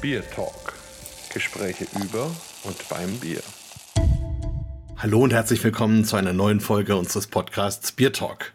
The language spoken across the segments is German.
Beer Talk. Gespräche über und beim Bier. Hallo und herzlich willkommen zu einer neuen Folge unseres Podcasts Beer Talk.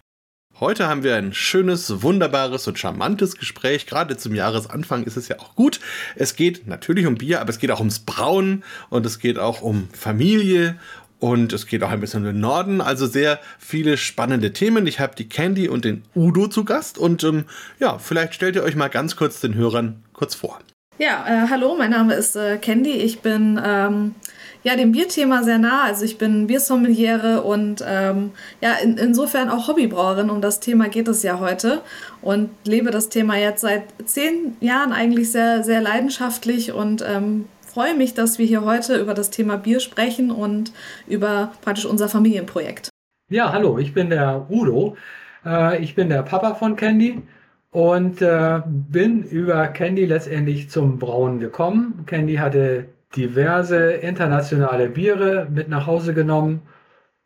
Heute haben wir ein schönes, wunderbares und charmantes Gespräch. Gerade zum Jahresanfang ist es ja auch gut. Es geht natürlich um Bier, aber es geht auch ums Brauen und es geht auch um Familie und es geht auch ein bisschen um den Norden. Also sehr viele spannende Themen. Ich habe die Candy und den Udo zu Gast und ähm, ja, vielleicht stellt ihr euch mal ganz kurz den Hörern kurz vor. Ja, äh, hallo, mein Name ist äh, Candy. Ich bin ähm, ja dem Bierthema sehr nah. Also ich bin Biersommeliere und ähm, ja in, insofern auch Hobbybrauerin. Um das Thema geht es ja heute und lebe das Thema jetzt seit zehn Jahren eigentlich sehr sehr leidenschaftlich und ähm, freue mich, dass wir hier heute über das Thema Bier sprechen und über praktisch unser Familienprojekt. Ja, hallo, ich bin der Udo. Äh, ich bin der Papa von Candy und äh, bin über Candy letztendlich zum Brauen gekommen. Candy hatte diverse internationale Biere mit nach Hause genommen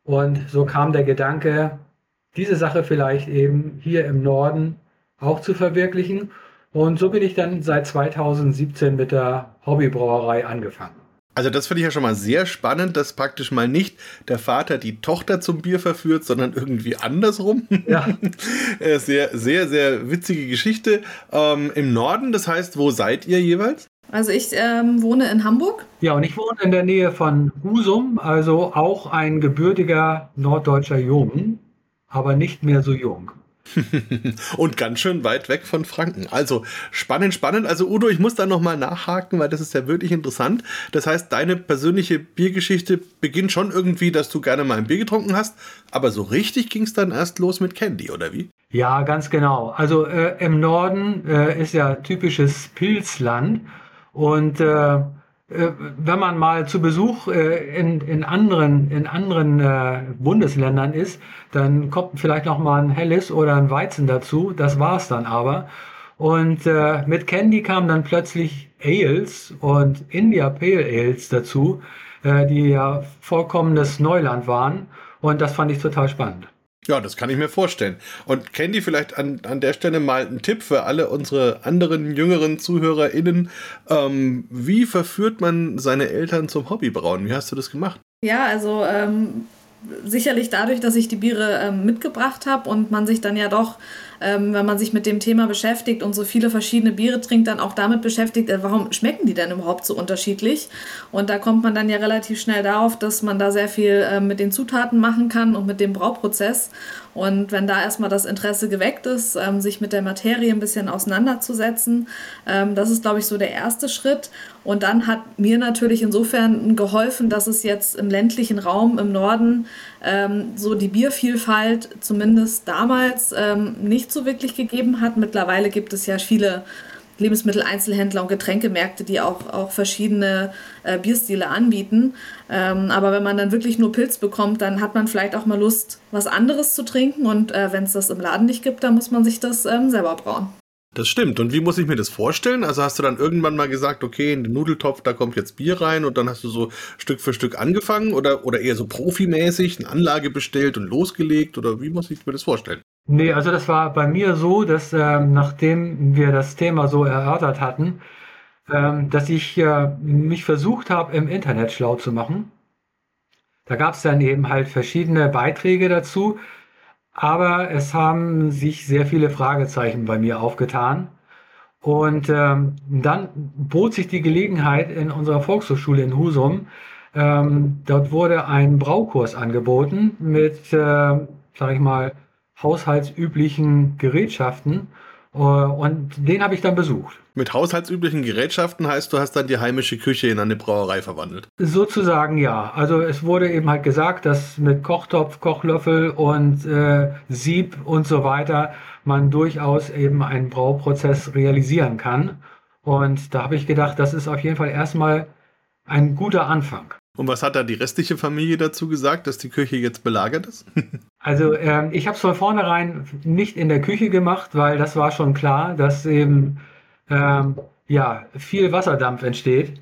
und so kam der Gedanke, diese Sache vielleicht eben hier im Norden auch zu verwirklichen. Und so bin ich dann seit 2017 mit der Hobbybrauerei angefangen. Also das finde ich ja schon mal sehr spannend, dass praktisch mal nicht der Vater die Tochter zum Bier verführt, sondern irgendwie andersrum. Ja. Äh, sehr, sehr, sehr witzige Geschichte. Ähm, Im Norden, das heißt, wo seid ihr jeweils? Also ich ähm, wohne in Hamburg. Ja, und ich wohne in der Nähe von Husum, also auch ein gebürtiger norddeutscher Jung, aber nicht mehr so jung. und ganz schön weit weg von Franken. Also spannend, spannend. Also Udo, ich muss da nochmal nachhaken, weil das ist ja wirklich interessant. Das heißt, deine persönliche Biergeschichte beginnt schon irgendwie, dass du gerne mal ein Bier getrunken hast, aber so richtig ging es dann erst los mit Candy, oder wie? Ja, ganz genau. Also äh, im Norden äh, ist ja typisches Pilzland und äh, wenn man mal zu Besuch äh, in, in anderen, in anderen äh, Bundesländern ist, dann kommt vielleicht noch mal ein Helles oder ein Weizen dazu. Das war's dann aber. Und äh, mit Candy kamen dann plötzlich Ales und India Pale Ales dazu, äh, die ja vollkommenes Neuland waren. Und das fand ich total spannend. Ja, das kann ich mir vorstellen. Und Candy, vielleicht an, an der Stelle mal ein Tipp für alle unsere anderen jüngeren ZuhörerInnen. Ähm, wie verführt man seine Eltern zum Hobbybrauen? Wie hast du das gemacht? Ja, also ähm, sicherlich dadurch, dass ich die Biere ähm, mitgebracht habe und man sich dann ja doch, ähm, wenn man sich mit dem Thema beschäftigt und so viele verschiedene Biere trinkt, dann auch damit beschäftigt, äh, warum schmecken die denn überhaupt so unterschiedlich? Und da kommt man dann ja relativ schnell darauf, dass man da sehr viel äh, mit den Zutaten machen kann und mit dem Brauprozess. Und wenn da erstmal das Interesse geweckt ist, ähm, sich mit der Materie ein bisschen auseinanderzusetzen, ähm, das ist, glaube ich, so der erste Schritt. Und dann hat mir natürlich insofern geholfen, dass es jetzt im ländlichen Raum im Norden ähm, so die Biervielfalt zumindest damals ähm, nicht so wirklich gegeben hat. Mittlerweile gibt es ja viele Lebensmitteleinzelhändler und Getränkemärkte, die auch, auch verschiedene äh, Bierstile anbieten. Ähm, aber wenn man dann wirklich nur Pilz bekommt, dann hat man vielleicht auch mal Lust, was anderes zu trinken. Und äh, wenn es das im Laden nicht gibt, dann muss man sich das ähm, selber brauen. Das stimmt. Und wie muss ich mir das vorstellen? Also hast du dann irgendwann mal gesagt, okay, in den Nudeltopf, da kommt jetzt Bier rein und dann hast du so Stück für Stück angefangen oder, oder eher so profimäßig eine Anlage bestellt und losgelegt oder wie muss ich mir das vorstellen? Nee, also das war bei mir so, dass ähm, nachdem wir das Thema so erörtert hatten, ähm, dass ich äh, mich versucht habe, im Internet schlau zu machen. Da gab es dann eben halt verschiedene Beiträge dazu aber es haben sich sehr viele Fragezeichen bei mir aufgetan. Und ähm, dann bot sich die Gelegenheit in unserer Volkshochschule in Husum. Ähm, dort wurde ein Braukurs angeboten mit, äh, sag ich mal, haushaltsüblichen Gerätschaften. Äh, und den habe ich dann besucht. Mit haushaltsüblichen Gerätschaften heißt, du hast dann die heimische Küche in eine Brauerei verwandelt. Sozusagen ja. Also es wurde eben halt gesagt, dass mit Kochtopf, Kochlöffel und äh, Sieb und so weiter man durchaus eben einen Brauprozess realisieren kann. Und da habe ich gedacht, das ist auf jeden Fall erstmal ein guter Anfang. Und was hat da die restliche Familie dazu gesagt, dass die Küche jetzt belagert ist? also ähm, ich habe es von vornherein nicht in der Küche gemacht, weil das war schon klar, dass eben ähm, ja, viel Wasserdampf entsteht.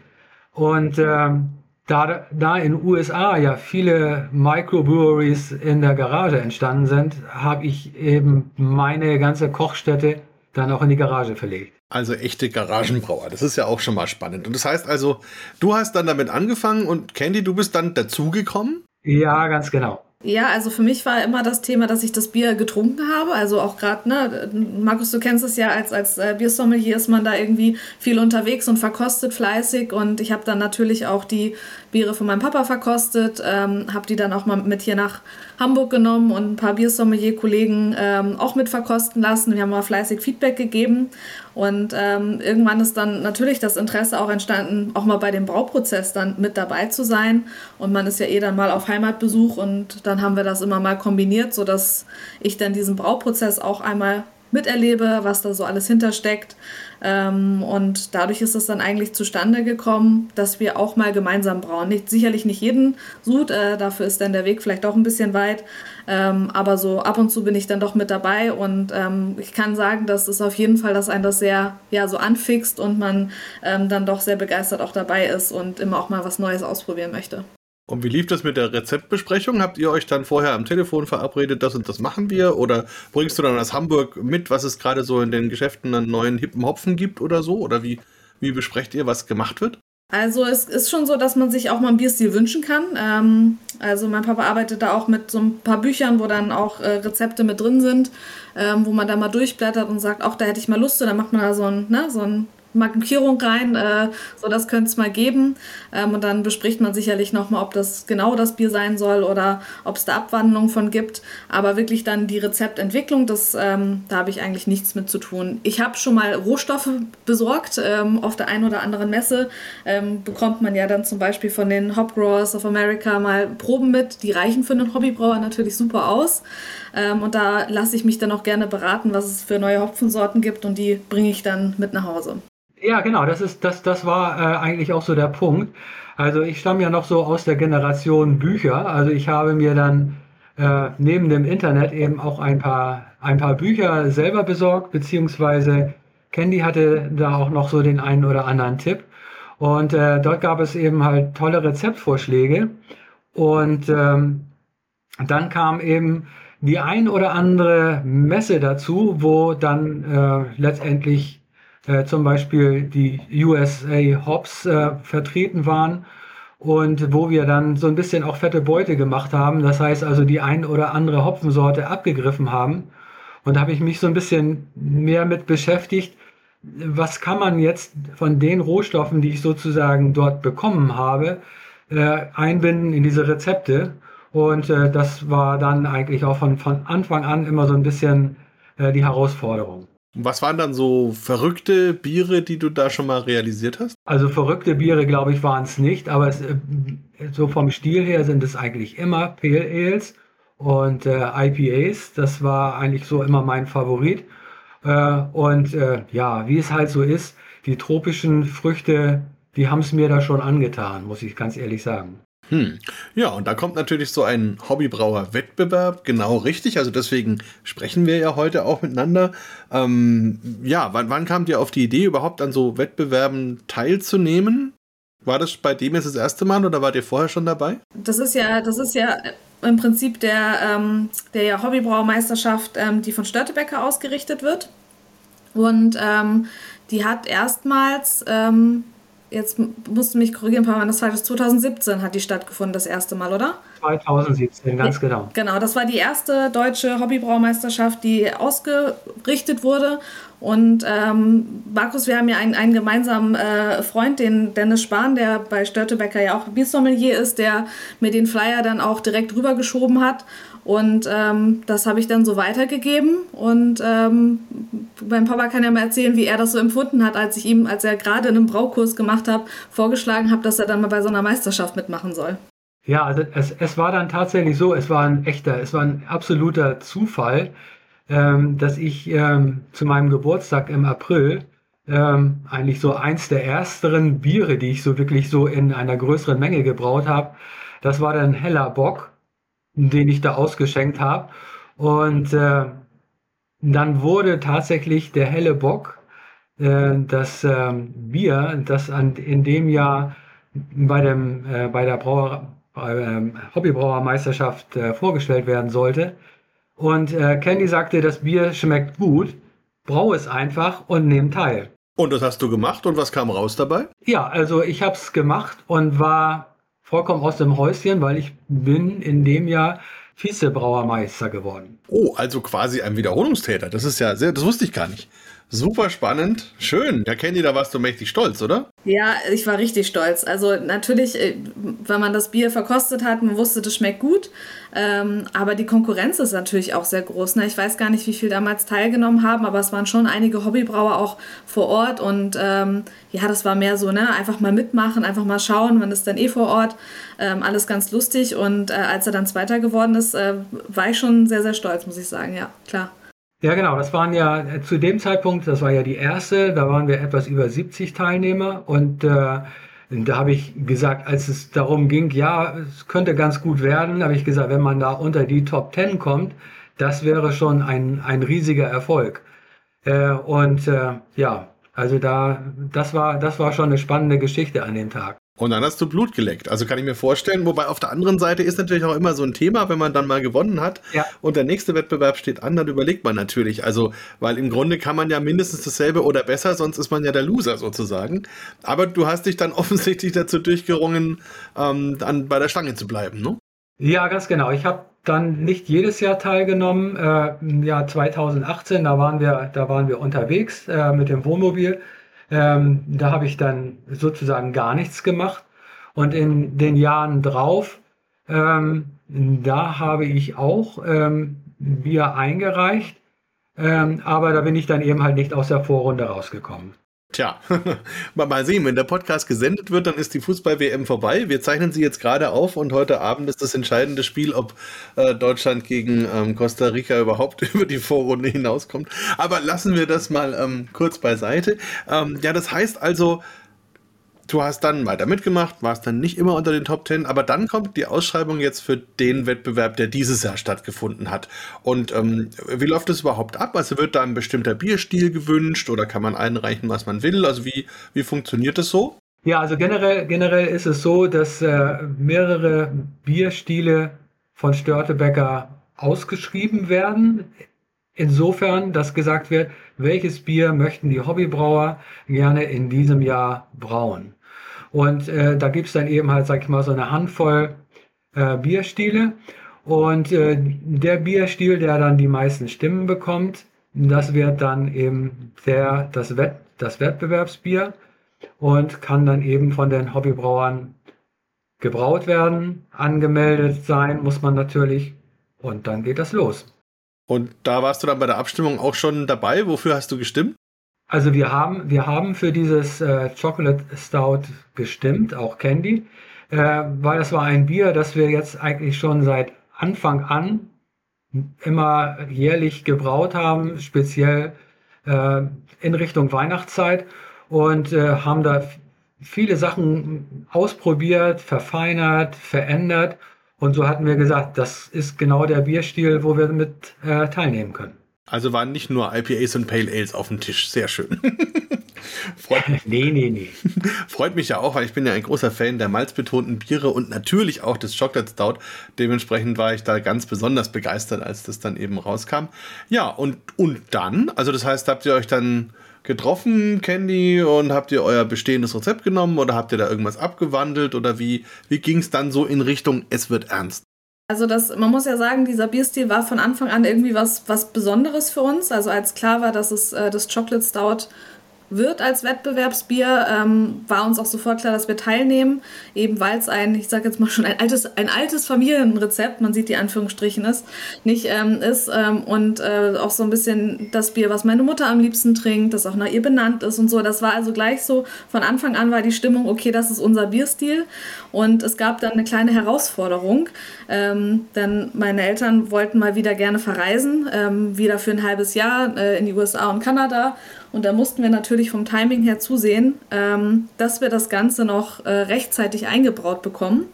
Und ähm, da, da in den USA ja viele Microbreweries in der Garage entstanden sind, habe ich eben meine ganze Kochstätte dann auch in die Garage verlegt. Also echte Garagenbrauer. Das ist ja auch schon mal spannend. Und das heißt also, du hast dann damit angefangen und Candy, du bist dann dazugekommen? Ja, ganz genau. Ja, also für mich war immer das Thema, dass ich das Bier getrunken habe. Also auch gerade, ne, Markus, du kennst es ja, als, als äh, Biersommelier ist man da irgendwie viel unterwegs und verkostet fleißig. Und ich habe dann natürlich auch die Biere von meinem Papa verkostet, ähm, habe die dann auch mal mit hier nach Hamburg genommen und ein paar Biersommelier-Kollegen ähm, auch mit verkosten lassen. Wir haben mal fleißig Feedback gegeben. Und ähm, irgendwann ist dann natürlich das Interesse auch entstanden, auch mal bei dem Brauprozess dann mit dabei zu sein. Und man ist ja eh dann mal auf Heimatbesuch und dann haben wir das immer mal kombiniert, sodass ich dann diesen Brauprozess auch einmal miterlebe, was da so alles hintersteckt. Ähm, und dadurch ist es dann eigentlich zustande gekommen, dass wir auch mal gemeinsam brauen. Nicht, sicherlich nicht jeden Sud, äh, dafür ist dann der Weg vielleicht auch ein bisschen weit. Ähm, aber so ab und zu bin ich dann doch mit dabei und ähm, ich kann sagen, dass es auf jeden Fall, dass einen das sehr ja, so anfixt und man ähm, dann doch sehr begeistert auch dabei ist und immer auch mal was Neues ausprobieren möchte. Und wie lief das mit der Rezeptbesprechung? Habt ihr euch dann vorher am Telefon verabredet, das und das machen wir? Oder bringst du dann aus Hamburg mit, was es gerade so in den Geschäften an neuen hippen Hopfen gibt oder so? Oder wie, wie besprecht ihr, was gemacht wird? Also es ist schon so, dass man sich auch mal einen Bierstil wünschen kann. Ähm, also mein Papa arbeitet da auch mit so ein paar Büchern, wo dann auch äh, Rezepte mit drin sind, ähm, wo man da mal durchblättert und sagt, auch da hätte ich mal Lust, und dann macht man da so ein, ne, so ein Markierung rein, äh, so das könnte es mal geben. Ähm, und dann bespricht man sicherlich nochmal, ob das genau das Bier sein soll oder ob es da Abwandlungen von gibt. Aber wirklich dann die Rezeptentwicklung, das, ähm, da habe ich eigentlich nichts mit zu tun. Ich habe schon mal Rohstoffe besorgt. Ähm, auf der einen oder anderen Messe ähm, bekommt man ja dann zum Beispiel von den Hop Growers of America mal Proben mit. Die reichen für einen Hobbybrauer natürlich super aus. Ähm, und da lasse ich mich dann auch gerne beraten, was es für neue Hopfensorten gibt und die bringe ich dann mit nach Hause. Ja, genau, das ist, das, das war äh, eigentlich auch so der Punkt. Also ich stamme ja noch so aus der Generation Bücher. Also ich habe mir dann äh, neben dem Internet eben auch ein paar, ein paar Bücher selber besorgt, beziehungsweise Candy hatte da auch noch so den einen oder anderen Tipp. Und äh, dort gab es eben halt tolle Rezeptvorschläge. Und ähm, dann kam eben die ein oder andere Messe dazu, wo dann äh, letztendlich äh, zum Beispiel die USA Hops äh, vertreten waren und wo wir dann so ein bisschen auch fette Beute gemacht haben. Das heißt also die ein oder andere Hopfensorte abgegriffen haben. Und da habe ich mich so ein bisschen mehr mit beschäftigt. Was kann man jetzt von den Rohstoffen, die ich sozusagen dort bekommen habe, äh, einbinden in diese Rezepte? Und äh, das war dann eigentlich auch von, von Anfang an immer so ein bisschen äh, die Herausforderung. Was waren dann so verrückte Biere, die du da schon mal realisiert hast? Also verrückte Biere, glaube ich, waren es nicht, aber es, äh, so vom Stil her sind es eigentlich immer Pale Ales und äh, IPAs. Das war eigentlich so immer mein Favorit. Äh, und äh, ja, wie es halt so ist, die tropischen Früchte, die haben es mir da schon angetan, muss ich ganz ehrlich sagen. Hm. Ja, und da kommt natürlich so ein Hobbybrauer-Wettbewerb genau richtig. Also deswegen sprechen wir ja heute auch miteinander. Ähm, ja, wann, wann kamt ihr auf die Idee, überhaupt an so Wettbewerben teilzunehmen? War das bei dem jetzt das erste Mal oder wart ihr vorher schon dabei? Das ist ja, das ist ja im Prinzip der, ähm, der Hobbybrauermeisterschaft, ähm, die von Störtebecker ausgerichtet wird. Und ähm, die hat erstmals ähm, jetzt musst du mich korrigieren, Papa, das war 2017 hat die stattgefunden, das erste Mal, oder? 2017, ganz genau. Genau, das war die erste deutsche Hobbybraumeisterschaft, die ausgerichtet wurde. Und ähm, Markus, wir haben ja einen, einen gemeinsamen äh, Freund, den Dennis Spahn, der bei Störtebecker ja auch Biersommelier ist, der mir den Flyer dann auch direkt rübergeschoben hat. Und ähm, das habe ich dann so weitergegeben. Und ähm, mein Papa kann ja mal erzählen, wie er das so empfunden hat, als ich ihm, als er gerade einen Braukurs gemacht habe, vorgeschlagen habe, dass er dann mal bei so einer Meisterschaft mitmachen soll. Ja, also es, es war dann tatsächlich so, es war ein echter, es war ein absoluter Zufall, ähm, dass ich ähm, zu meinem Geburtstag im April ähm, eigentlich so eins der ersteren Biere, die ich so wirklich so in einer größeren Menge gebraut habe, das war dann Heller Bock den ich da ausgeschenkt habe. Und äh, dann wurde tatsächlich der helle Bock, äh, das äh, Bier, das an, in dem Jahr bei, dem, äh, bei der Brauer, äh, Hobbybrauermeisterschaft äh, vorgestellt werden sollte. Und äh, Candy sagte, das Bier schmeckt gut. braue es einfach und nehme teil. Und das hast du gemacht und was kam raus dabei? Ja, also ich habe es gemacht und war vollkommen aus dem Häuschen, weil ich bin in dem Jahr Vizebrauermeister geworden. Oh, also quasi ein Wiederholungstäter. Das ist ja sehr, das wusste ich gar nicht. Super spannend. Schön. Ja, Candy, da warst du mächtig stolz, oder? Ja, ich war richtig stolz. Also natürlich, äh, wenn man das Bier verkostet hat, man wusste, das schmeckt gut. Ähm, aber die Konkurrenz ist natürlich auch sehr groß. Ne? Ich weiß gar nicht, wie viel damals teilgenommen haben, aber es waren schon einige Hobbybrauer auch vor Ort. Und ähm, ja, das war mehr so, ne, einfach mal mitmachen, einfach mal schauen. Man ist dann eh vor Ort. Ähm, alles ganz lustig. Und äh, als er dann Zweiter geworden ist, äh, war ich schon sehr, sehr stolz, muss ich sagen. Ja, klar. Ja, genau. Das waren ja äh, zu dem Zeitpunkt, das war ja die erste, da waren wir etwas über 70 Teilnehmer und äh, da habe ich gesagt, als es darum ging, ja, es könnte ganz gut werden, habe ich gesagt, wenn man da unter die Top 10 kommt, das wäre schon ein, ein riesiger Erfolg. Äh, und äh, ja, also da, das war, das war schon eine spannende Geschichte an dem Tag. Und dann hast du Blut geleckt. Also kann ich mir vorstellen, wobei auf der anderen Seite ist natürlich auch immer so ein Thema, wenn man dann mal gewonnen hat ja. und der nächste Wettbewerb steht an, dann überlegt man natürlich. Also, weil im Grunde kann man ja mindestens dasselbe oder besser, sonst ist man ja der Loser sozusagen. Aber du hast dich dann offensichtlich dazu durchgerungen, ähm, dann bei der Stange zu bleiben, ne? Ja, ganz genau. Ich habe dann nicht jedes Jahr teilgenommen. Äh, Im Jahr 2018, da waren wir, da waren wir unterwegs äh, mit dem Wohnmobil ähm, da habe ich dann sozusagen gar nichts gemacht. Und in den Jahren drauf, ähm, da habe ich auch ähm, Bier eingereicht. Ähm, aber da bin ich dann eben halt nicht aus der Vorrunde rausgekommen. Tja, mal sehen, wenn der Podcast gesendet wird, dann ist die Fußball-WM vorbei. Wir zeichnen sie jetzt gerade auf und heute Abend ist das entscheidende Spiel, ob äh, Deutschland gegen ähm, Costa Rica überhaupt über die Vorrunde hinauskommt. Aber lassen wir das mal ähm, kurz beiseite. Ähm, ja, das heißt also, du hast dann weiter mitgemacht, warst dann nicht immer unter den Top Ten, aber dann kommt die Ausschreibung jetzt für den Wettbewerb, der dieses Jahr stattgefunden hat. Und ähm, wie läuft das überhaupt ab? Also wird da ein bestimmter Bierstil gewünscht oder kann man einreichen, was man will? Also wie, wie funktioniert das so? Ja, also generell, generell ist es so, dass äh, mehrere Bierstile von Störtebecker ausgeschrieben werden. Insofern, dass gesagt wird, welches Bier möchten die Hobbybrauer gerne in diesem Jahr brauen. Und äh, da gibt es dann eben halt, sag ich mal, so eine Handvoll äh, Bierstile. Und äh, der Bierstil, der dann die meisten Stimmen bekommt, das wird dann eben der, das, Wett, das Wettbewerbsbier und kann dann eben von den Hobbybrauern gebraut werden. Angemeldet sein muss man natürlich und dann geht das los. Und da warst du dann bei der Abstimmung auch schon dabei. Wofür hast du gestimmt? Also wir haben, wir haben für dieses äh, Chocolate Stout gestimmt, auch Candy, äh, weil das war ein Bier, das wir jetzt eigentlich schon seit Anfang an immer jährlich gebraut haben, speziell äh, in Richtung Weihnachtszeit. Und äh, haben da viele Sachen ausprobiert, verfeinert, verändert. Und so hatten wir gesagt, das ist genau der Bierstil, wo wir mit äh, teilnehmen können. Also waren nicht nur IPAs und Pale Ales auf dem Tisch. Sehr schön. Freut mich. Nee, nee, nee. Freut mich ja auch, weil ich bin ja ein großer Fan der malzbetonten Biere und natürlich auch des Chocolate Stout. Dementsprechend war ich da ganz besonders begeistert, als das dann eben rauskam. Ja, und, und dann, also das heißt, habt ihr euch dann getroffen, Candy, und habt ihr euer bestehendes Rezept genommen oder habt ihr da irgendwas abgewandelt oder wie, wie ging es dann so in Richtung, es wird ernst? Also das, man muss ja sagen, dieser Bierstil war von Anfang an irgendwie was, was Besonderes für uns. Also als klar war, dass es äh, das Chocolate Stout wird als Wettbewerbsbier, ähm, war uns auch sofort klar, dass wir teilnehmen, eben weil es ein, ich sage jetzt mal schon ein altes, ein altes Familienrezept, man sieht die Anführungsstrichen ist, nicht ähm, ist ähm, und äh, auch so ein bisschen das Bier, was meine Mutter am liebsten trinkt, das auch nach ihr benannt ist und so. Das war also gleich so, von Anfang an war die Stimmung, okay, das ist unser Bierstil und es gab dann eine kleine Herausforderung, ähm, denn meine Eltern wollten mal wieder gerne verreisen, ähm, wieder für ein halbes Jahr äh, in die USA und Kanada und da mussten wir natürlich vom Timing her zusehen, ähm, dass wir das Ganze noch äh, rechtzeitig eingebraut bekommen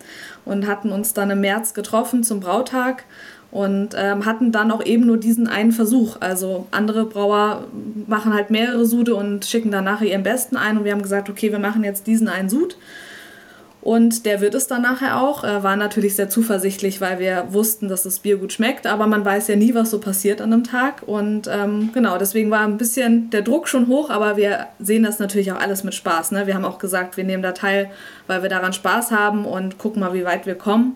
und hatten uns dann im März getroffen zum Brautag und ähm, hatten dann auch eben nur diesen einen Versuch. Also andere Brauer machen halt mehrere Sude und schicken dann nachher ihren besten ein und wir haben gesagt, okay, wir machen jetzt diesen einen Sud. Und der wird es dann nachher auch. Äh, war natürlich sehr zuversichtlich, weil wir wussten, dass das Bier gut schmeckt. Aber man weiß ja nie, was so passiert an einem Tag. Und ähm, genau, deswegen war ein bisschen der Druck schon hoch. Aber wir sehen das natürlich auch alles mit Spaß. Ne? Wir haben auch gesagt, wir nehmen da teil, weil wir daran Spaß haben und gucken mal, wie weit wir kommen.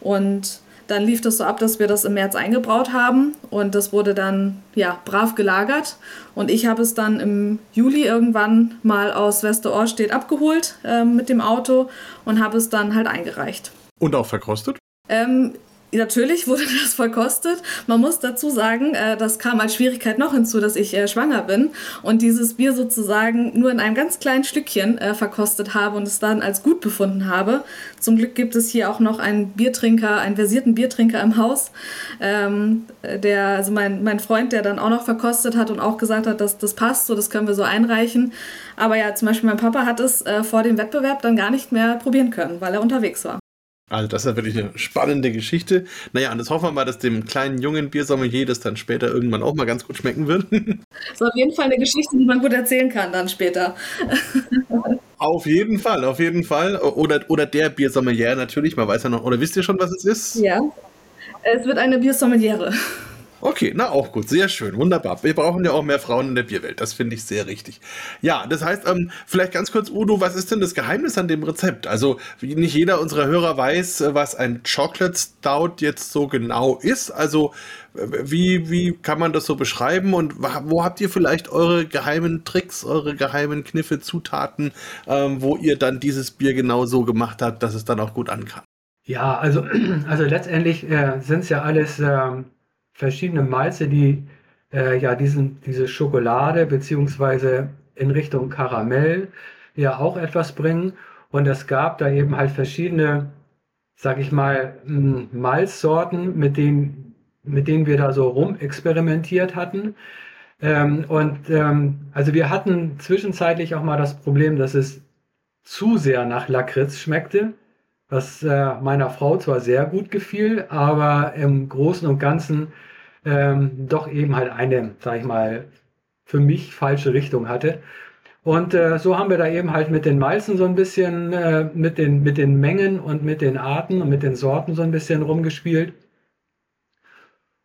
Und dann lief das so ab, dass wir das im März eingebraut haben und das wurde dann ja brav gelagert und ich habe es dann im Juli irgendwann mal aus Westerorstedt abgeholt äh, mit dem Auto und habe es dann halt eingereicht. Und auch verkostet? Ähm, Natürlich wurde das verkostet. Man muss dazu sagen, äh, das kam als Schwierigkeit noch hinzu, dass ich äh, schwanger bin und dieses Bier sozusagen nur in einem ganz kleinen Stückchen äh, verkostet habe und es dann als gut befunden habe. Zum Glück gibt es hier auch noch einen Biertrinker, einen versierten Biertrinker im Haus, ähm, der, also mein, mein Freund, der dann auch noch verkostet hat und auch gesagt hat, dass das passt, so das können wir so einreichen. Aber ja, zum Beispiel mein Papa hat es äh, vor dem Wettbewerb dann gar nicht mehr probieren können, weil er unterwegs war. Also das ist ja wirklich eine spannende Geschichte. Naja, und das hoffen wir mal, dass dem kleinen jungen Biersommelier das dann später irgendwann auch mal ganz gut schmecken wird. Das ist auf jeden Fall eine Geschichte, die man gut erzählen kann dann später. Auf jeden Fall, auf jeden Fall. Oder, oder der Biersommelier natürlich, man weiß ja noch, oder wisst ihr schon, was es ist? Ja, es wird eine Biersommeliere. Okay, na auch gut, sehr schön, wunderbar. Wir brauchen ja auch mehr Frauen in der Bierwelt, das finde ich sehr richtig. Ja, das heißt, ähm, vielleicht ganz kurz, Udo, was ist denn das Geheimnis an dem Rezept? Also, nicht jeder unserer Hörer weiß, was ein Chocolate Stout jetzt so genau ist. Also, wie, wie kann man das so beschreiben und wo habt ihr vielleicht eure geheimen Tricks, eure geheimen Kniffe, Zutaten, ähm, wo ihr dann dieses Bier genau so gemacht habt, dass es dann auch gut ankam? Ja, also, also letztendlich äh, sind es ja alles ähm, verschiedene Malze, die äh, ja diesen, diese Schokolade beziehungsweise in Richtung Karamell ja auch etwas bringen. Und es gab da eben halt verschiedene, sag ich mal, Malzsorten, mit denen, mit denen wir da so rumexperimentiert hatten. Ähm, und ähm, also wir hatten zwischenzeitlich auch mal das Problem, dass es zu sehr nach Lakritz schmeckte, was äh, meiner Frau zwar sehr gut gefiel, aber im Großen und Ganzen ähm, doch eben halt eine, sag ich mal, für mich falsche Richtung hatte. Und äh, so haben wir da eben halt mit den Malzen so ein bisschen, äh, mit, den, mit den Mengen und mit den Arten und mit den Sorten so ein bisschen rumgespielt.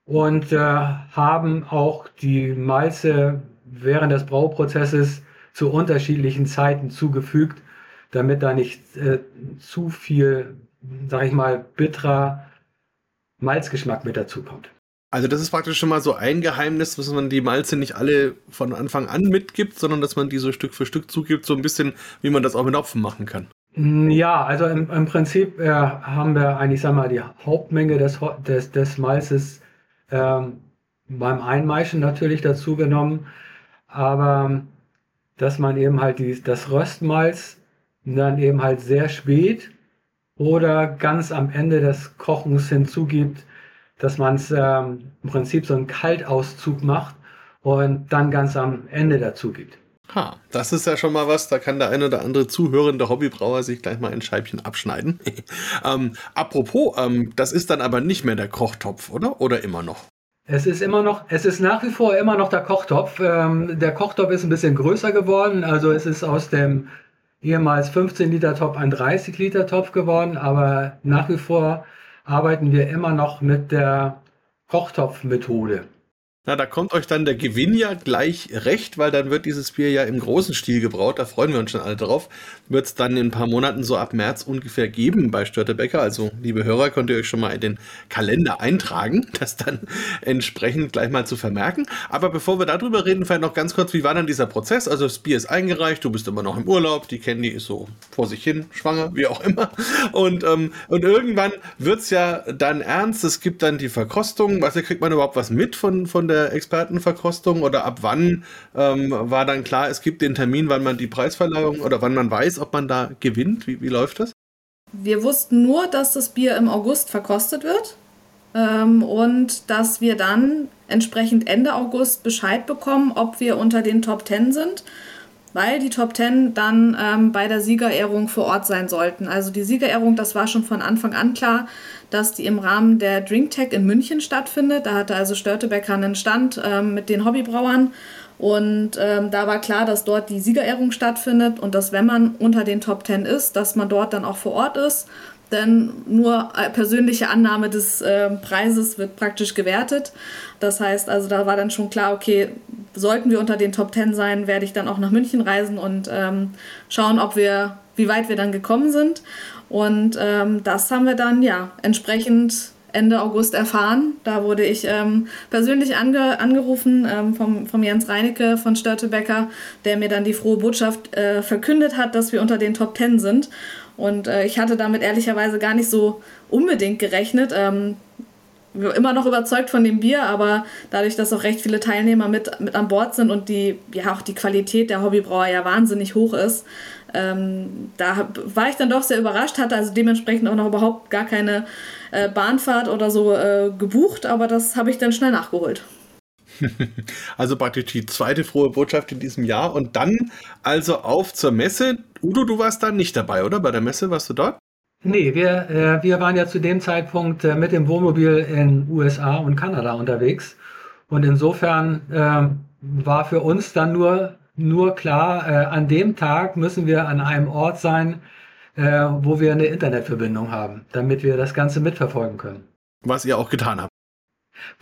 Und äh, haben auch die Malze während des Brauprozesses zu unterschiedlichen Zeiten zugefügt, damit da nicht äh, zu viel, sag ich mal, bitterer Malzgeschmack mit dazu kommt. Also das ist praktisch schon mal so ein Geheimnis, dass man die Malze nicht alle von Anfang an mitgibt, sondern dass man die so Stück für Stück zugibt, so ein bisschen, wie man das auch mit Hopfen machen kann. Mm, ja, also im, im Prinzip äh, haben wir eigentlich, sag mal, die Hauptmenge des, des, des Malzes ähm, beim Einmeischen natürlich dazu genommen, aber dass man eben halt die, das Röstmalz dann eben halt sehr spät oder ganz am Ende des Kochens hinzugibt, dass man es ähm, im Prinzip so einen Kaltauszug macht und dann ganz am Ende dazu gibt. Ha, das ist ja schon mal was, da kann der eine oder andere zuhörende Hobbybrauer sich gleich mal ein Scheibchen abschneiden. ähm, apropos, ähm, das ist dann aber nicht mehr der Kochtopf, oder? Oder immer noch? Es ist immer noch, es ist nach wie vor immer noch der Kochtopf. Ähm, der Kochtopf ist ein bisschen größer geworden, also es ist aus dem ehemals 15 Liter Topf ein 30 Liter Topf geworden, aber nach wie vor arbeiten wir immer noch mit der Kochtopfmethode. Na, da kommt euch dann der Gewinn ja gleich recht, weil dann wird dieses Bier ja im großen Stil gebraut. Da freuen wir uns schon alle drauf. Wird es dann in ein paar Monaten so ab März ungefähr geben bei Störtebecker. Also, liebe Hörer, könnt ihr euch schon mal in den Kalender eintragen, das dann entsprechend gleich mal zu vermerken. Aber bevor wir darüber reden, vielleicht noch ganz kurz, wie war dann dieser Prozess? Also, das Bier ist eingereicht, du bist immer noch im Urlaub, die Candy ist so vor sich hin, schwanger, wie auch immer. Und, ähm, und irgendwann wird es ja dann ernst. Es gibt dann die Verkostung. Was kriegt man überhaupt was mit von, von der Expertenverkostung oder ab wann ähm, war dann klar, es gibt den Termin, wann man die Preisverleihung oder wann man weiß, ob man da gewinnt? Wie, wie läuft das? Wir wussten nur, dass das Bier im August verkostet wird ähm, und dass wir dann entsprechend Ende August Bescheid bekommen, ob wir unter den Top 10 sind weil die Top 10 dann ähm, bei der Siegerehrung vor Ort sein sollten. Also die Siegerehrung, das war schon von Anfang an klar, dass die im Rahmen der DrinkTech in München stattfindet. Da hatte also Störtebecker einen Stand ähm, mit den Hobbybrauern Und ähm, da war klar, dass dort die Siegerehrung stattfindet und dass wenn man unter den Top Ten ist, dass man dort dann auch vor Ort ist. Denn nur äh, persönliche Annahme des äh, Preises wird praktisch gewertet. Das heißt, also da war dann schon klar, okay, sollten wir unter den Top Ten sein, werde ich dann auch nach München reisen und ähm, schauen, ob wir, wie weit wir dann gekommen sind. Und ähm, das haben wir dann ja entsprechend Ende August erfahren. Da wurde ich ähm, persönlich ange angerufen ähm, vom, vom Jens Reinecke von Störtebecker, der mir dann die frohe Botschaft äh, verkündet hat, dass wir unter den Top Ten sind. Und äh, ich hatte damit ehrlicherweise gar nicht so unbedingt gerechnet. Ähm, immer noch überzeugt von dem Bier, aber dadurch, dass auch recht viele Teilnehmer mit, mit an Bord sind und die, ja, auch die Qualität der Hobbybrauer ja wahnsinnig hoch ist, ähm, da war ich dann doch sehr überrascht, hatte also dementsprechend auch noch überhaupt gar keine äh, Bahnfahrt oder so äh, gebucht, aber das habe ich dann schnell nachgeholt. Also praktisch die zweite frohe Botschaft in diesem Jahr und dann also auf zur Messe. Udo, du warst da nicht dabei, oder? Bei der Messe warst du dort? Nee, wir, äh, wir waren ja zu dem Zeitpunkt äh, mit dem Wohnmobil in USA und Kanada unterwegs. Und insofern äh, war für uns dann nur, nur klar, äh, an dem Tag müssen wir an einem Ort sein, äh, wo wir eine Internetverbindung haben, damit wir das Ganze mitverfolgen können. Was ihr auch getan habt.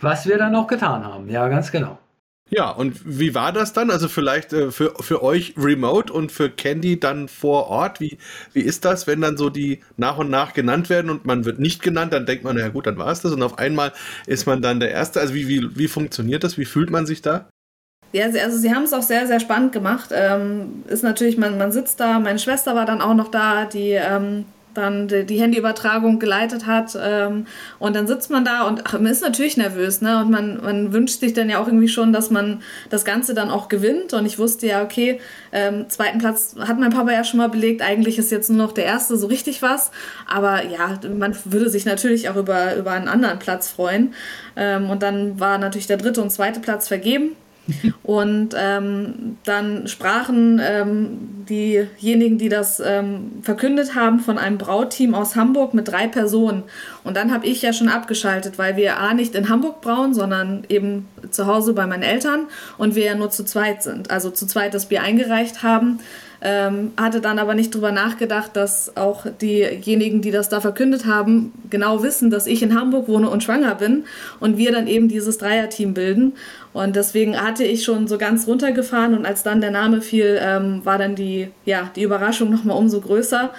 Was wir dann auch getan haben, ja, ganz genau. Ja, und wie war das dann? Also vielleicht äh, für, für euch remote und für Candy dann vor Ort. Wie, wie ist das, wenn dann so die nach und nach genannt werden und man wird nicht genannt, dann denkt man, na ja gut, dann war es das und auf einmal ist man dann der Erste. Also wie, wie, wie funktioniert das? Wie fühlt man sich da? Ja, also sie haben es auch sehr, sehr spannend gemacht. Ähm, ist natürlich, man, man sitzt da, meine Schwester war dann auch noch da, die ähm, dann die, Handyübertragung geleitet hat. Ähm, und dann sitzt man da und ach, man ist natürlich nervös, ne? Und man, man wünscht sich dann ja auch irgendwie schon, dass man das Ganze dann auch gewinnt. Und ich wusste ja, okay, ähm, zweiten Platz hat mein Papa ja schon mal belegt. Eigentlich ist jetzt nur noch der erste so richtig was. Aber ja, man würde sich natürlich auch über, über einen anderen Platz freuen. Ähm, und dann war natürlich der dritte und zweite Platz vergeben. Und ähm, dann sprachen ähm, diejenigen, die das ähm, verkündet haben, von einem Brauteam aus Hamburg mit drei Personen. Und dann habe ich ja schon abgeschaltet, weil wir A nicht in Hamburg brauen, sondern eben zu Hause bei meinen Eltern und wir ja nur zu zweit sind. Also zu zweit das Bier eingereicht haben. Ähm, hatte dann aber nicht drüber nachgedacht, dass auch diejenigen, die das da verkündet haben, genau wissen, dass ich in Hamburg wohne und schwanger bin und wir dann eben dieses Dreierteam bilden. Und deswegen hatte ich schon so ganz runtergefahren und als dann der Name fiel, ähm, war dann die, ja, die Überraschung nochmal umso größer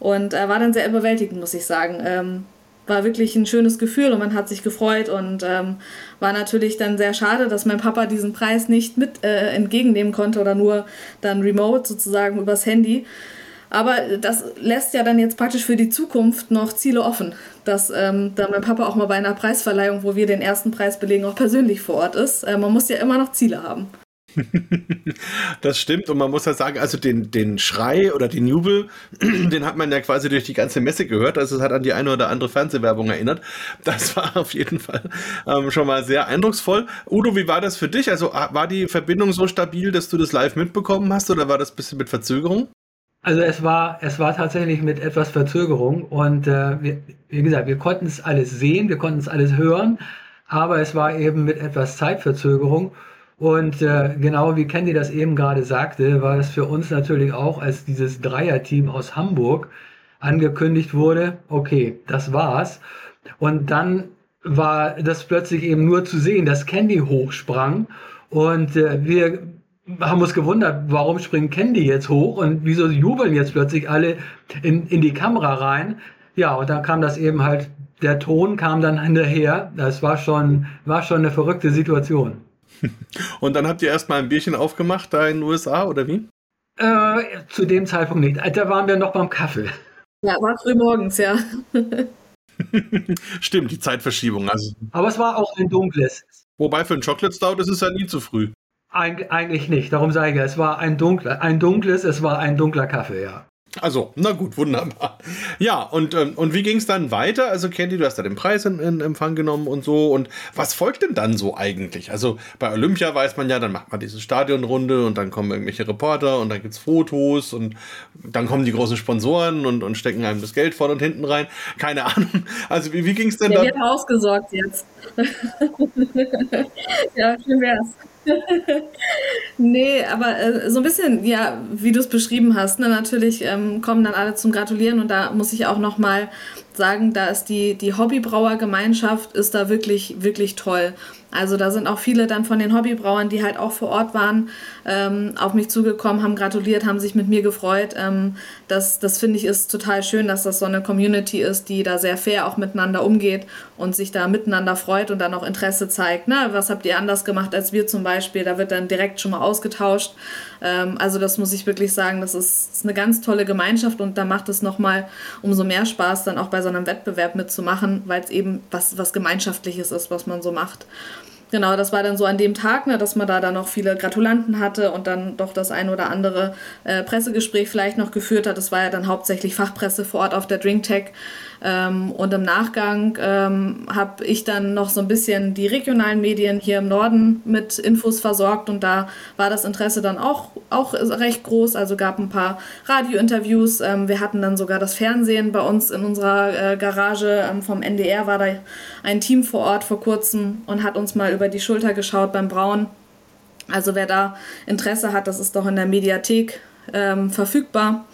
und äh, war dann sehr überwältigend, muss ich sagen. Ähm, war wirklich ein schönes Gefühl und man hat sich gefreut und ähm, war natürlich dann sehr schade, dass mein Papa diesen Preis nicht mit äh, entgegennehmen konnte oder nur dann remote sozusagen übers Handy. Aber das lässt ja dann jetzt praktisch für die Zukunft noch Ziele offen, dass ähm, dann mein Papa auch mal bei einer Preisverleihung, wo wir den ersten Preis belegen, auch persönlich vor Ort ist. Äh, man muss ja immer noch Ziele haben. das stimmt und man muss ja sagen, also den, den Schrei oder den Jubel, den hat man ja quasi durch die ganze Messe gehört. Also es hat an die eine oder andere Fernsehwerbung erinnert. Das war auf jeden Fall ähm, schon mal sehr eindrucksvoll. Udo, wie war das für dich? Also war die Verbindung so stabil, dass du das live mitbekommen hast oder war das ein bisschen mit Verzögerung? Also es war, es war tatsächlich mit etwas Verzögerung und äh, wir, wie gesagt, wir konnten es alles sehen, wir konnten es alles hören, aber es war eben mit etwas Zeitverzögerung. Und äh, genau wie Candy das eben gerade sagte, war es für uns natürlich auch, als dieses Dreierteam aus Hamburg angekündigt wurde, okay, das war's. Und dann war das plötzlich eben nur zu sehen, dass Candy hochsprang. Und äh, wir haben uns gewundert, warum springt Candy jetzt hoch und wieso jubeln jetzt plötzlich alle in, in die Kamera rein. Ja, und dann kam das eben halt, der Ton kam dann hinterher. Das war schon, war schon eine verrückte Situation. Und dann habt ihr erstmal ein Bierchen aufgemacht da in den USA oder wie? Äh, zu dem Zeitpunkt nicht. Da waren wir noch beim Kaffee. Ja, war früh morgens, ja. Stimmt, die Zeitverschiebung. Also. Aber es war auch ein dunkles. Wobei für ein Chocolate Stout ist es ja nie zu früh. Eig eigentlich nicht. Darum sage ich, es war ein dunkler, ein dunkles, es war ein dunkler Kaffee, ja. Also, na gut, wunderbar. Ja, und, ähm, und wie ging es dann weiter? Also, Candy, du hast da den Preis in, in, Empfang genommen und so. Und was folgt denn dann so eigentlich? Also, bei Olympia weiß man ja, dann macht man diese Stadionrunde und dann kommen irgendwelche Reporter und dann gibt es Fotos und dann kommen die großen Sponsoren und, und stecken einem das Geld vorne und hinten rein. Keine Ahnung. Also, wie, wie ging es denn ja, dann? Wird ausgesorgt jetzt. ja, schön wär's. nee, aber äh, so ein bisschen, ja, wie du es beschrieben hast, ne, natürlich ähm, kommen dann alle zum Gratulieren und da muss ich auch nochmal sagen, da ist die, die Hobbybrauergemeinschaft ist da wirklich, wirklich toll. Also da sind auch viele dann von den Hobbybrauern, die halt auch vor Ort waren, ähm, auf mich zugekommen, haben gratuliert, haben sich mit mir gefreut. Ähm, das das finde ich ist total schön, dass das so eine Community ist, die da sehr fair auch miteinander umgeht und sich da miteinander freut und dann auch Interesse zeigt. Ne? Was habt ihr anders gemacht als wir zum Beispiel? Da wird dann direkt schon mal ausgetauscht. Ähm, also das muss ich wirklich sagen, das ist, ist eine ganz tolle Gemeinschaft und da macht es nochmal umso mehr Spaß, dann auch bei so einem Wettbewerb mitzumachen, weil es eben was, was Gemeinschaftliches ist, was man so macht. Genau, das war dann so an dem Tag, ne, dass man da dann noch viele Gratulanten hatte und dann doch das ein oder andere äh, Pressegespräch vielleicht noch geführt hat. Das war ja dann hauptsächlich Fachpresse vor Ort auf der DrinkTech. Ähm, und im Nachgang ähm, habe ich dann noch so ein bisschen die regionalen Medien hier im Norden mit Infos versorgt und da war das Interesse dann auch, auch recht groß. Also gab ein paar Radiointerviews. Ähm, wir hatten dann sogar das Fernsehen bei uns in unserer äh, Garage. Ähm, vom NDR war da ein Team vor Ort vor kurzem und hat uns mal über die Schulter geschaut beim Brauen. Also wer da Interesse hat, das ist doch in der Mediathek ähm, verfügbar.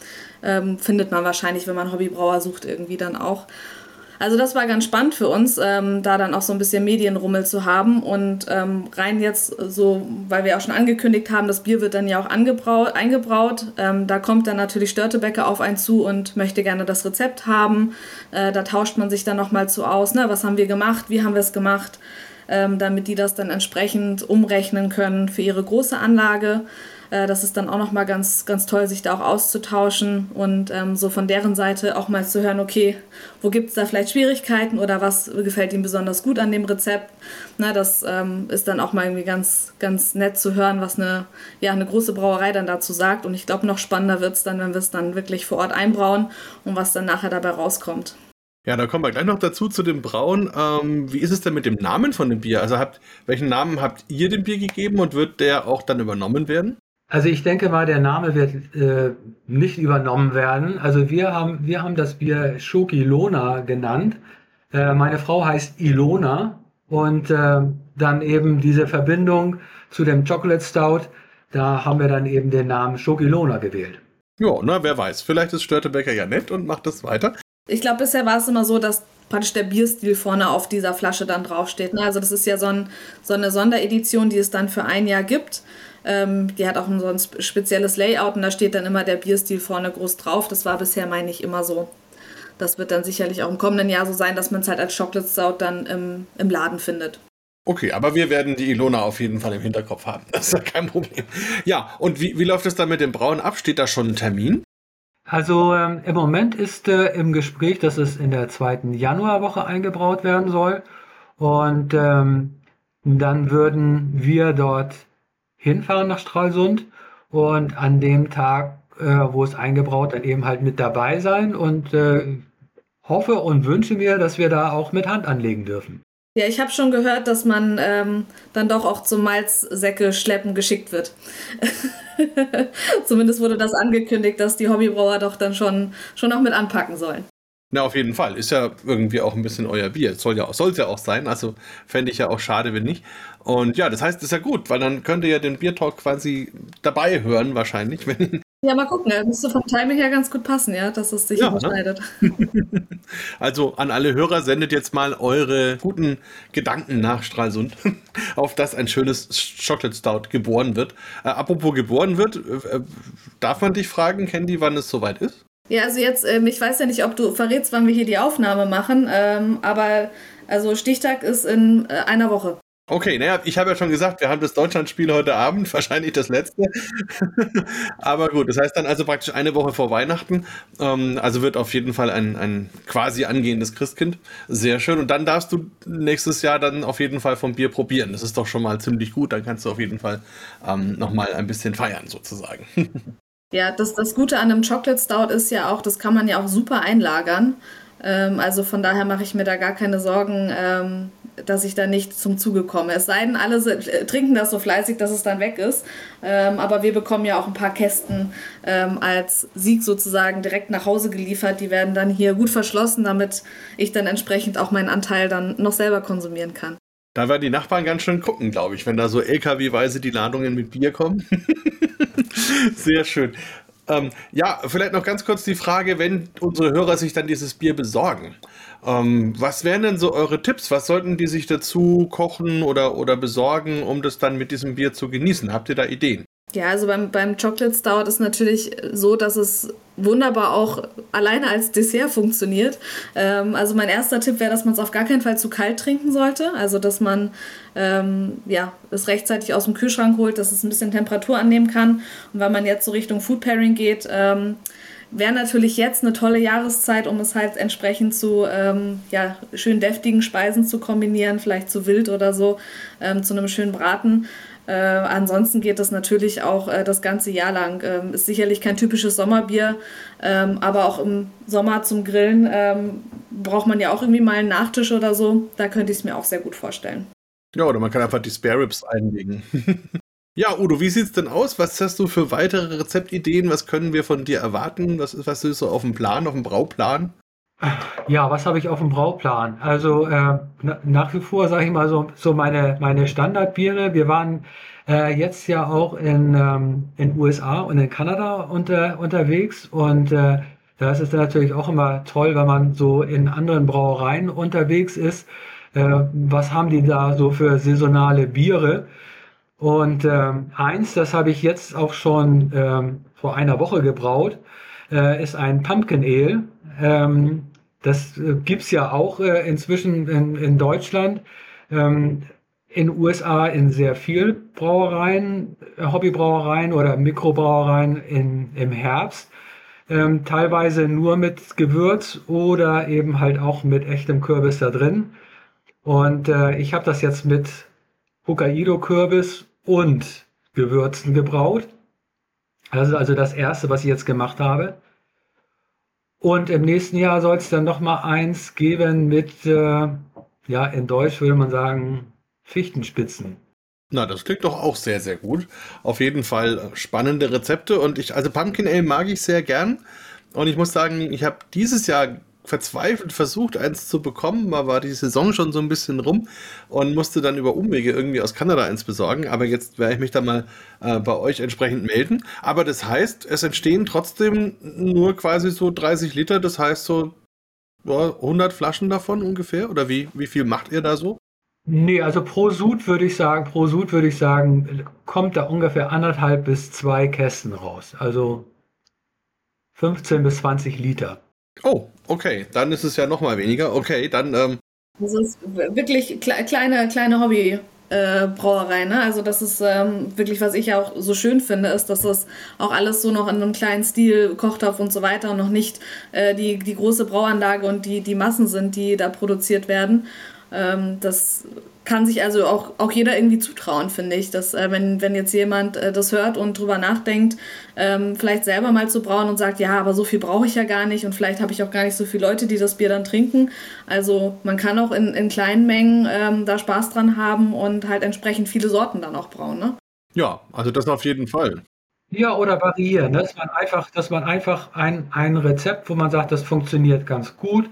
Ähm, findet man wahrscheinlich, wenn man Hobbybrauer sucht, irgendwie dann auch. Also das war ganz spannend für uns, ähm, da dann auch so ein bisschen Medienrummel zu haben und ähm, rein jetzt so, weil wir auch schon angekündigt haben, das Bier wird dann ja auch angebraut, eingebraut. Ähm, da kommt dann natürlich Störtebecker auf einen zu und möchte gerne das Rezept haben. Äh, da tauscht man sich dann nochmal zu aus, ne? was haben wir gemacht, wie haben wir es gemacht, ähm, damit die das dann entsprechend umrechnen können für ihre große Anlage. Äh, das ist dann auch nochmal ganz, ganz toll, sich da auch auszutauschen und ähm, so von deren Seite auch mal zu hören, okay, wo gibt es da vielleicht Schwierigkeiten oder was gefällt ihnen besonders gut an dem Rezept. Na, das ähm, ist dann auch mal irgendwie ganz, ganz nett zu hören, was eine, ja, eine große Brauerei dann dazu sagt. Und ich glaube, noch spannender wird es dann, wenn wir es dann wirklich vor Ort einbrauen und was dann nachher dabei rauskommt. Ja, da kommen wir gleich noch dazu zu dem Brauen. Ähm, wie ist es denn mit dem Namen von dem Bier? Also habt, welchen Namen habt ihr dem Bier gegeben und wird der auch dann übernommen werden? Also ich denke mal, der Name wird äh, nicht übernommen werden. Also wir haben, wir haben das Bier Schoki Lona genannt. Äh, meine Frau heißt Ilona und äh, dann eben diese Verbindung zu dem Chocolate Stout, da haben wir dann eben den Namen Schoki Lona gewählt. Ja, na, wer weiß. Vielleicht ist Störtebecker ja nett und macht das weiter. Ich glaube, bisher war es immer so, dass praktisch der Bierstil vorne auf dieser Flasche dann draufsteht. Ne? Also das ist ja so, ein, so eine Sonderedition, die es dann für ein Jahr gibt. Ähm, die hat auch ein, so ein spezielles Layout und da steht dann immer der Bierstil vorne groß drauf. Das war bisher, meine ich, immer so. Das wird dann sicherlich auch im kommenden Jahr so sein, dass man es halt als Chocolate Stout dann im, im Laden findet. Okay, aber wir werden die Ilona auf jeden Fall im Hinterkopf haben. Das ist ja kein Problem. Ja, und wie, wie läuft es dann mit dem Brauen ab? Steht da schon ein Termin? Also ähm, im Moment ist äh, im Gespräch, dass es in der zweiten Januarwoche eingebraut werden soll. Und ähm, dann würden wir dort hinfahren nach Stralsund und an dem Tag, äh, wo es eingebraut, dann eben halt mit dabei sein und äh, hoffe und wünsche mir, dass wir da auch mit Hand anlegen dürfen. Ja, ich habe schon gehört, dass man ähm, dann doch auch zum Malzsäcke schleppen geschickt wird. Zumindest wurde das angekündigt, dass die Hobbybrauer doch dann schon, schon noch mit anpacken sollen. Na, auf jeden Fall. Ist ja irgendwie auch ein bisschen euer Bier. Soll ja soll es ja auch sein. Also fände ich ja auch schade, wenn nicht. Und ja, das heißt, das ist ja gut, weil dann könnt ihr ja den Biertalk quasi dabei hören, wahrscheinlich. Wenn ja, mal gucken. Er müsste vom Timing her ganz gut passen, ja, dass es sich ja, ne? überschneidet. Ne? also an alle Hörer, sendet jetzt mal eure guten Gedanken nach Stralsund, auf dass ein schönes Chocolate Stout geboren wird. Äh, apropos geboren wird, äh, darf man dich fragen, Candy, wann es soweit ist? Ja, also jetzt, ähm, ich weiß ja nicht, ob du verrätst, wann wir hier die Aufnahme machen, ähm, aber also Stichtag ist in äh, einer Woche. Okay, naja, ich habe ja schon gesagt, wir haben das Deutschlandspiel heute Abend, wahrscheinlich das letzte. Aber gut, das heißt dann also praktisch eine Woche vor Weihnachten. Ähm, also wird auf jeden Fall ein, ein quasi angehendes Christkind. Sehr schön. Und dann darfst du nächstes Jahr dann auf jeden Fall vom Bier probieren. Das ist doch schon mal ziemlich gut. Dann kannst du auf jeden Fall ähm, nochmal ein bisschen feiern, sozusagen. Ja, das, das Gute an einem Chocolate Stout ist ja auch, das kann man ja auch super einlagern. Ähm, also von daher mache ich mir da gar keine Sorgen, ähm, dass ich da nicht zum Zuge komme. Es sei denn, alle äh, trinken das so fleißig, dass es dann weg ist. Ähm, aber wir bekommen ja auch ein paar Kästen ähm, als Sieg sozusagen direkt nach Hause geliefert. Die werden dann hier gut verschlossen, damit ich dann entsprechend auch meinen Anteil dann noch selber konsumieren kann. Da werden die Nachbarn ganz schön gucken, glaube ich, wenn da so LKW-weise die Ladungen mit Bier kommen. Sehr schön. Ähm, ja, vielleicht noch ganz kurz die Frage, wenn unsere Hörer sich dann dieses Bier besorgen. Ähm, was wären denn so eure Tipps? Was sollten die sich dazu kochen oder, oder besorgen, um das dann mit diesem Bier zu genießen? Habt ihr da Ideen? Ja, also beim, beim Chocolate Stout ist natürlich so, dass es wunderbar auch alleine als Dessert funktioniert. Ähm, also mein erster Tipp wäre, dass man es auf gar keinen Fall zu kalt trinken sollte. Also dass man ähm, ja, es rechtzeitig aus dem Kühlschrank holt, dass es ein bisschen Temperatur annehmen kann. Und wenn man jetzt so Richtung Food Pairing geht, ähm, wäre natürlich jetzt eine tolle Jahreszeit, um es halt entsprechend zu ähm, ja, schön deftigen Speisen zu kombinieren, vielleicht zu wild oder so, ähm, zu einem schönen Braten. Äh, ansonsten geht das natürlich auch äh, das ganze Jahr lang. Ähm, ist sicherlich kein typisches Sommerbier, ähm, aber auch im Sommer zum Grillen ähm, braucht man ja auch irgendwie mal einen Nachtisch oder so. Da könnte ich es mir auch sehr gut vorstellen. Ja, oder man kann einfach die Spare Ribs einlegen. ja, Udo, wie sieht es denn aus? Was hast du für weitere Rezeptideen? Was können wir von dir erwarten? Was, was ist so auf dem Plan, auf dem Brauplan? Ja, was habe ich auf dem Brauplan? Also äh, nach wie vor sage ich mal so, so meine, meine Standardbiere. Wir waren äh, jetzt ja auch in ähm, USA und in Kanada unter, unterwegs und äh, da ist es natürlich auch immer toll, wenn man so in anderen Brauereien unterwegs ist. Äh, was haben die da so für saisonale Biere? Und ähm, eins, das habe ich jetzt auch schon ähm, vor einer Woche gebraut, äh, ist ein Pumpkin Ale. Ähm, das äh, gibt's ja auch äh, inzwischen in, in Deutschland. Ähm, in USA in sehr viel Brauereien, äh, Hobbybrauereien oder Mikrobrauereien in, im Herbst. Ähm, teilweise nur mit Gewürz oder eben halt auch mit echtem Kürbis da drin. Und äh, ich habe das jetzt mit Hokkaido-Kürbis und Gewürzen gebraut. Das ist also das erste, was ich jetzt gemacht habe. Und im nächsten Jahr soll es dann noch mal eins geben mit, äh, ja, in Deutsch würde man sagen, Fichtenspitzen. Na, das klingt doch auch sehr, sehr gut. Auf jeden Fall spannende Rezepte und ich, also Pumpkin Ale mag ich sehr gern. Und ich muss sagen, ich habe dieses Jahr verzweifelt versucht, eins zu bekommen. Da war die Saison schon so ein bisschen rum und musste dann über Umwege irgendwie aus Kanada eins besorgen. Aber jetzt werde ich mich da mal äh, bei euch entsprechend melden. Aber das heißt, es entstehen trotzdem nur quasi so 30 Liter. Das heißt so ja, 100 Flaschen davon ungefähr? Oder wie, wie viel macht ihr da so? Nee, also pro Sud würde ich sagen, pro Sud würde ich sagen, kommt da ungefähr anderthalb bis zwei Kästen raus. Also 15 bis 20 Liter. Oh, okay. Dann ist es ja noch mal weniger. Okay, dann. Ähm das ist wirklich kle kleine, kleine Hobby. Äh, ne? Also das ist ähm, wirklich, was ich auch so schön finde, ist, dass das auch alles so noch in einem kleinen Stil, Kochtopf und so weiter und noch nicht äh, die, die große Brauanlage und die, die Massen sind, die da produziert werden. Ähm, das kann sich also auch, auch jeder irgendwie zutrauen, finde ich, dass äh, wenn, wenn jetzt jemand äh, das hört und drüber nachdenkt, ähm, vielleicht selber mal zu brauen und sagt, ja, aber so viel brauche ich ja gar nicht und vielleicht habe ich auch gar nicht so viele Leute, die das Bier dann trinken. Also man kann auch in, in kleinen Mengen ähm, da Spaß dran haben und halt entsprechend viele Sorten dann auch brauen, ne? Ja, also das auf jeden Fall. Ja, oder variieren, dass man einfach, dass man einfach ein, ein Rezept, wo man sagt, das funktioniert ganz gut,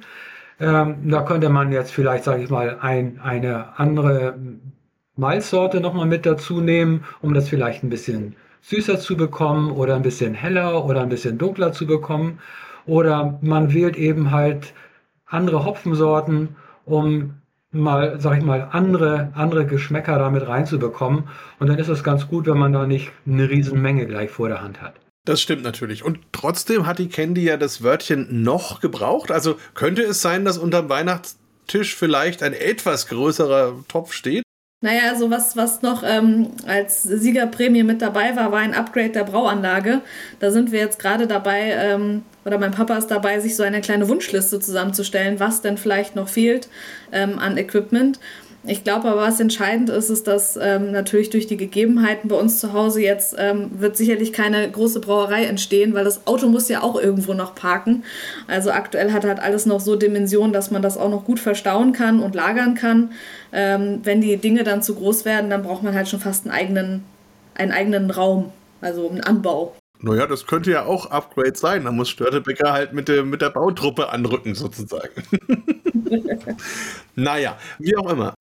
ähm, da könnte man jetzt vielleicht, sage ich mal, ein, eine andere Malzsorte nochmal mit dazu nehmen, um das vielleicht ein bisschen süßer zu bekommen oder ein bisschen heller oder ein bisschen dunkler zu bekommen. Oder man wählt eben halt andere Hopfensorten, um mal, sag ich mal, andere, andere Geschmäcker damit reinzubekommen. Und dann ist es ganz gut, wenn man da nicht eine riesen Menge gleich vor der Hand hat. Das stimmt natürlich. Und trotzdem hat die Candy ja das Wörtchen noch gebraucht. Also könnte es sein, dass unterm Weihnachtstisch vielleicht ein etwas größerer Topf steht? Naja, also was, was noch ähm, als Siegerprämie mit dabei war, war ein Upgrade der Brauanlage. Da sind wir jetzt gerade dabei, ähm, oder mein Papa ist dabei, sich so eine kleine Wunschliste zusammenzustellen, was denn vielleicht noch fehlt ähm, an Equipment. Ich glaube aber, was entscheidend ist, ist, dass ähm, natürlich durch die Gegebenheiten bei uns zu Hause jetzt ähm, wird sicherlich keine große Brauerei entstehen, weil das Auto muss ja auch irgendwo noch parken. Also aktuell hat halt alles noch so Dimensionen, dass man das auch noch gut verstauen kann und lagern kann. Ähm, wenn die Dinge dann zu groß werden, dann braucht man halt schon fast einen eigenen, einen eigenen Raum, also einen Anbau. Naja, das könnte ja auch Upgrade sein. Da muss Störtebecker halt mit der, mit der Bautruppe anrücken, sozusagen. naja, wie auch immer.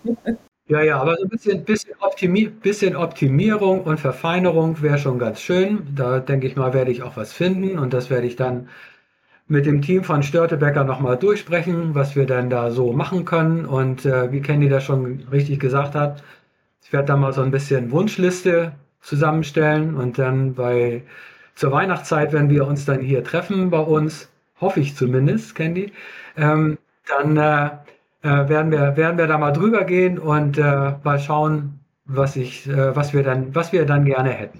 Ja, ja, aber so ein bisschen, bisschen, Optimi bisschen Optimierung und Verfeinerung wäre schon ganz schön. Da denke ich mal, werde ich auch was finden und das werde ich dann mit dem Team von Störtebecker nochmal durchsprechen, was wir dann da so machen können. Und äh, wie Candy das schon richtig gesagt hat, ich werde da mal so ein bisschen Wunschliste zusammenstellen und dann bei zur Weihnachtszeit, wenn wir uns dann hier treffen bei uns, hoffe ich zumindest, Candy, ähm, dann äh, äh, werden, wir, werden wir da mal drüber gehen und äh, mal schauen, was, ich, äh, was, wir dann, was wir dann gerne hätten.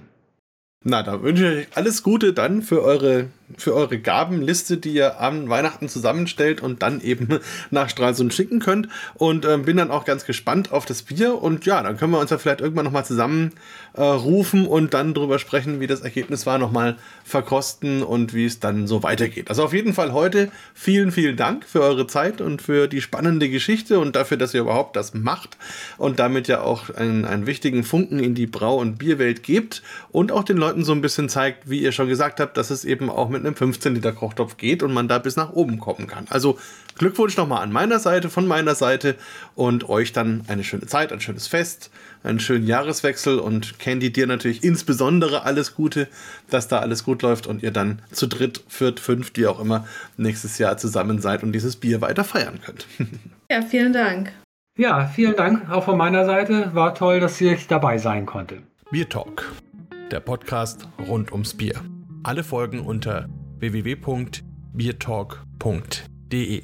Na, da wünsche ich euch alles Gute dann für eure für eure Gabenliste, die ihr am Weihnachten zusammenstellt und dann eben nach Stralsund schicken könnt. Und äh, bin dann auch ganz gespannt auf das Bier. Und ja, dann können wir uns ja vielleicht irgendwann nochmal zusammen äh, und dann drüber sprechen, wie das Ergebnis war, nochmal verkosten und wie es dann so weitergeht. Also auf jeden Fall heute vielen, vielen Dank für eure Zeit und für die spannende Geschichte und dafür, dass ihr überhaupt das macht und damit ja auch einen, einen wichtigen Funken in die Brau- und Bierwelt gebt und auch den Leuten so ein bisschen zeigt, wie ihr schon gesagt habt, dass es eben auch mit mit einem 15 Liter Kochtopf geht und man da bis nach oben kommen kann. Also Glückwunsch nochmal an meiner Seite, von meiner Seite und euch dann eine schöne Zeit, ein schönes Fest, einen schönen Jahreswechsel und Candy dir natürlich insbesondere alles Gute, dass da alles gut läuft und ihr dann zu dritt, viert, fünft, wie auch immer, nächstes Jahr zusammen seid und dieses Bier weiter feiern könnt. Ja, vielen Dank. Ja, vielen Dank auch von meiner Seite. War toll, dass ich dabei sein konnte. Bier Talk, der Podcast rund ums Bier. Alle Folgen unter www.biertalk.de.